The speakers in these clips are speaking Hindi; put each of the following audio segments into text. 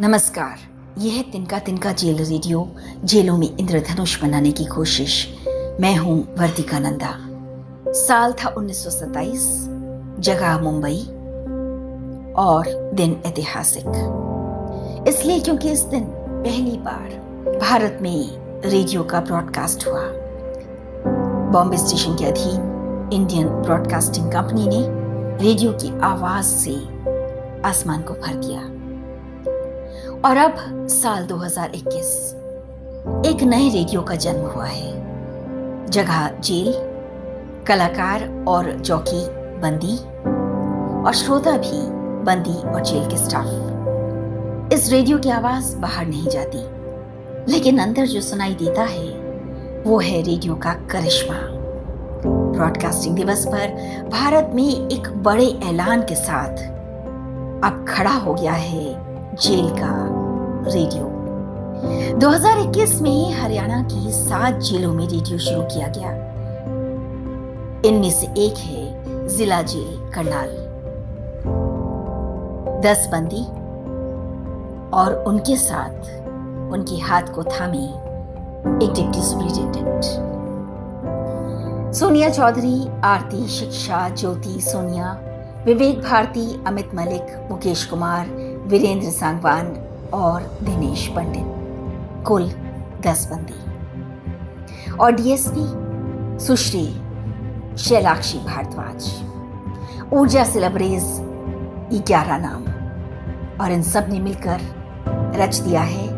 नमस्कार। यह है तिनका तिनका जेल रेडियो, जेलों में इंद्रधनुष बनाने की कोशिश। मैं हूँ वर्तिका नंदा साल था 1927 जगह मुंबई, और दिन ऐतिहासिक। इसलिए क्योंकि इस दिन पहली बार भारत में रेडियो का ब्रॉडकास्ट हुआ। बॉम्बे स्टेशन के अधीन इंडियन ब्रॉडकास्टिंग कंपनी ने रेडियो की आवाज़ से आसमान को भर दिया। और अब साल 2021 एक नए रेडियो का जन्म हुआ है। जगह जेल, कलाकार और जॉकी बंदी, और श्रोता भी बंदी और जेल के स्टाफ। इस रेडियो की आवाज़ बाहर नहीं जाती, लेकिन अंदर जो सुनाई देता है, वो है रेडियो का करिश्मा। ब्रॉडकास्टिंग दिवस पर भारत में एक बड़े ऐलान के साथ अब खड़ा हो गया है जेल का रेडियो। 2021 में हरियाणा की सात जेलों में रेडियो शुरू किया गया। इनमें से एक है जिला जेल, करनाल। दस बंदी और उनके साथ उनके हाथ को थामे एक डिप्टी सुप्रिंटेंडेंट। सोनिया चौधरी, आरती शिक्षा, ज्योति सोनिया, विवेक भारती, अमित मलिक, मुकेश कुमार वीरेंद्र सांगवान और दिनेश पंडित, कुल दस बंदी। और डीएसपी सुश्री शैलाक्षी भारद्वाज। ऊर्जा से लबरेज ग्यारह नाम। और इन सबने मिलकर रच दिया है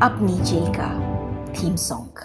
अपनी जेल का थीम सॉन्ग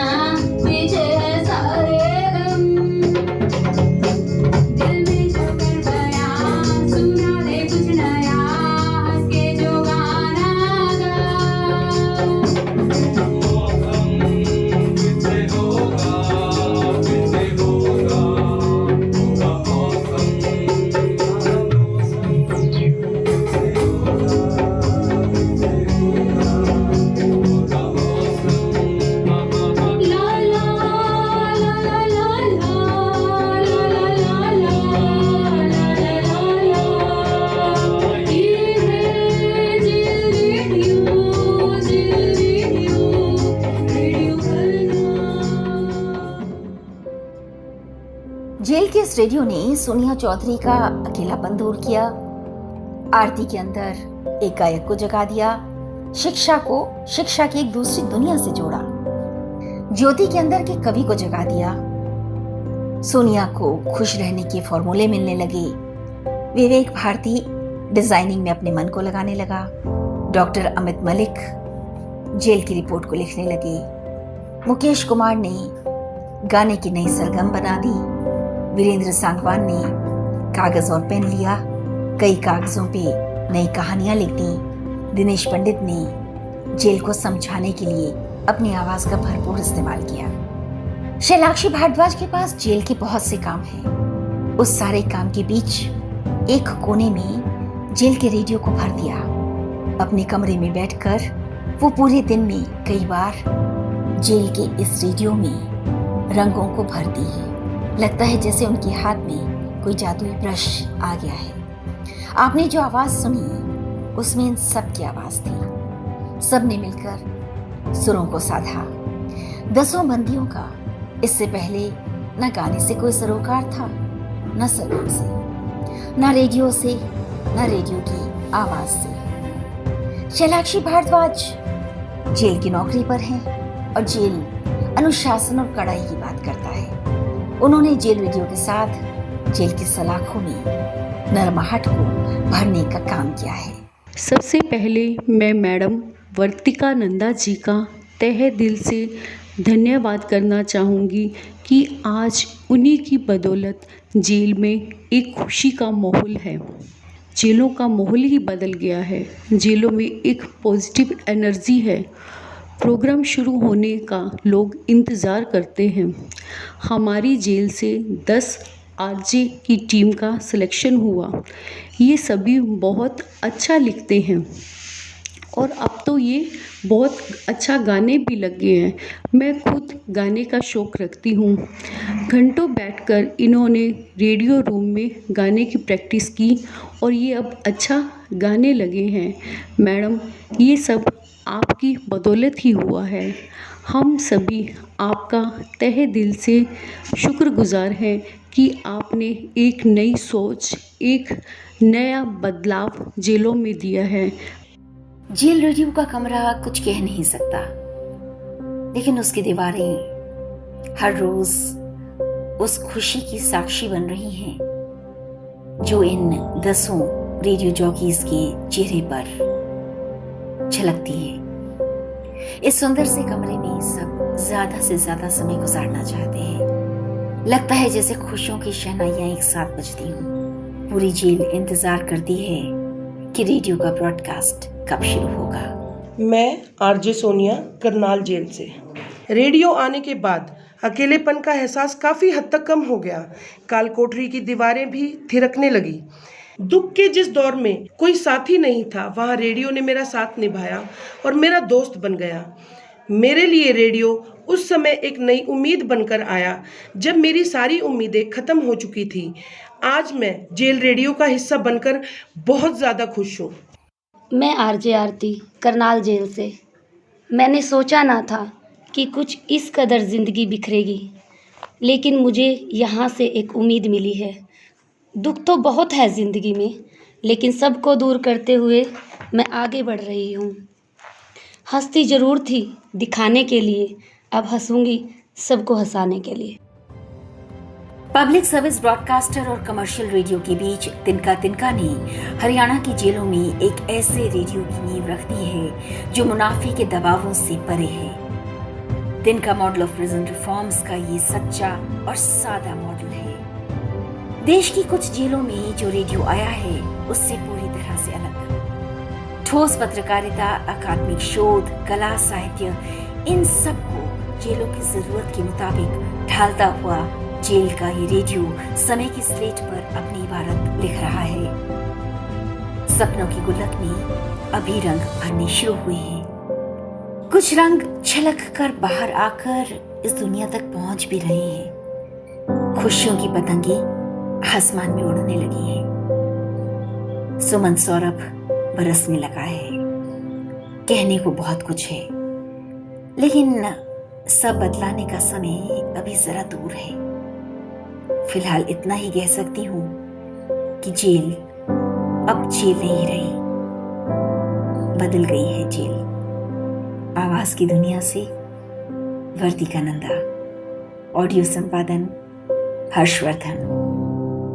जेल के इस रेडियो ने सोनिया चौधरी का अकेलापन दूर किया। आरती के अंदर एक गायक को जगा दिया, शिक्षा को, शिक्षा की एक दूसरी दुनिया से जोड़ा। ज्योति के अंदर के कवि को जगा दिया। सोनिया को खुश रहने के फॉर्मूले मिलने लगे। विवेक भारती डिज़ाइनिंग में अपने मन को लगाने लगा। डॉक्टर अमित मलिक जेल की रिपोर्ट को लिखने लगे। मुकेश कुमार ने गाने की नई सरगम बना दी। वीरेंद्र सांगवान ने कागज़ और पेन लिया। कई कागजों पे नई कहानियाँ लिख। दी दिनेश पंडित ने जेल को समझाने के लिए अपनी आवाज़ का भरपूर इस्तेमाल किया। शैलाक्षी भारद्वाज के पास जेल के बहुत से काम हैं। उस सारे काम के बीच एक कोने में जेल के रेडियो को भर दिया। अपने कमरे में बैठकर वो पूरे दिन में कई बार जेल के इस रेडियो में रंगों को भरती है। लगता है जैसे उनके हाथ में कोई जादुई ब्रश आ गया है। आपने जो आवाज़ सुनी, उसमें इन सब की आवाज़ थी। सबने मिलकर सुरों को साधा। दसों बंदियों का इससे पहले न गाने से कोई सरोकार था, न सरगम से, न रेडियो से, न रेडियो की आवाज़ से। शैलाक्षी भारद्वाज जेल की नौकरी पर हैं और जेल अनुशासन और कड़ाई की बात करता उन्होंने जेल रेडियो के साथ जेल की सलाखों में नरमाहट को भरने का काम किया है। सबसे पहले मैं मैडम वर्तिका नंदा जी का तह दिल से धन्यवाद करना चाहूँगी कि आज उन्हीं की बदौलत जेल में एक खुशी का माहौल है। जेलों का माहौल ही बदल गया है। जेलों में एक पॉजिटिव एनर्जी है। प्रोग्राम शुरू होने का लोग इंतज़ार करते हैं। हमारी जेल से दस आरजे की टीम का सिलेक्शन हुआ। ये सभी बहुत अच्छा लिखते हैं। और अब तो ये बहुत अच्छा गाने भी लग गए हैं। मैं खुद गाने का शौक़ रखती हूँ। घंटों बैठकर इन्होंने रेडियो रूम में गाने की प्रैक्टिस की और ये अब अच्छा गाने लगे हैं। मैडम, ये सब आपकी बदौलत ही हुआ है। हम सभी आपका तहे दिल से शुक्रगुज़ार हैं कि आपने एक नई सोच, एक नया बदलाव जेलों में दिया है। जेल रेडियो का कमरा कुछ कह नहीं सकता, लेकिन उसकी दीवारें हर रोज उस खुशी की साक्षी बन रही हैं, जो इन दसों रेडियो जॉकीज के चेहरे पर झलकती है। इस सुंदर से कमरे में सब ज़्यादा से ज़्यादा समय गुजारना चाहते हैं। लगता है जैसे खुशियों की शहनाइयाँ एक साथ बजती हूँ। पूरी जेल इंतज़ार करती है कि रेडियो का ब्रॉडकास्ट कब शुरू होगा। मैं आरजे सोनिया, करनाल जेल से। रेडियो आने के बाद अकेलेपन का एहसास काफ़ी हद तक कम हो गया। काल कोठरी की दीवारें भी थिरकने लगी। दुख के जिस दौर में कोई साथी नहीं था, वहाँ रेडियो ने मेरा साथ निभाया और मेरा दोस्त बन गया। मेरे लिए रेडियो उस समय एक नई उम्मीद बनकर आया, जब मेरी सारी उम्मीदें खत्म हो चुकी थी। आज मैं जेल रेडियो का हिस्सा बनकर बहुत ज़्यादा खुश हूँ। मैं आरजे आरती, करनाल जेल से। मैंने सोचा ना था कि कुछ इस कदर ज़िंदगी बिखरेगी, लेकिन मुझे यहाँ से एक उम्मीद मिली है। दुख तो बहुत है ज़िंदगी में, लेकिन सबको दूर करते हुए मैं आगे बढ़ रही हूँ। हंसती ज़रूर थी दिखाने के लिए, अब हंसूँगी सबको हंसाने के लिए। पब्लिक सर्विस ब्रॉडकास्टर और कमर्शियल रेडियो के बीच तिनका तिनका ने हरियाणा की जेलों में एक ऐसे रेडियो की नींव रख दी है, जो मुनाफे के दबावों से परे है। तिनका मॉडल ऑफ़ प्रिजन रिफॉर्म्स का ये सच्चा और सादा मॉडल है। देश की कुछ जेलों में जो रेडियो आया है, उससे पूरी तरह से अलग। ठोस पत्रकारिता, अकादमिक शोध, कला, साहित्य, इन सबको जेलों की ज़रूरत के मुताबिक ढालता हुआ जेल का ये रेडियो समय की स्लेट पर अपनी इबारत लिख रहा है। सपनों की गुल्लक में अभी रंग भरने शुरू हुए हैं। कुछ रंग छलक कर बाहर आकर इस दुनिया तक पहुँच भी रहे हैं। खुशियों की पतंगे आसमान में उड़ने लगी है। सुमन सौरभ बरसने लगा है। कहने को बहुत कुछ है। लेकिन सब बदलाने का समय अभी जरा दूर है। फ़िलहाल इतना ही कह सकती हूँ कि जेल अब जेल नहीं रही। बदल गई है जेल। आवाज़ की दुनिया से वर्तिका नंदा। ऑडियो संपादन हर्षवर्धन।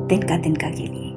तिनका तिनका के लिए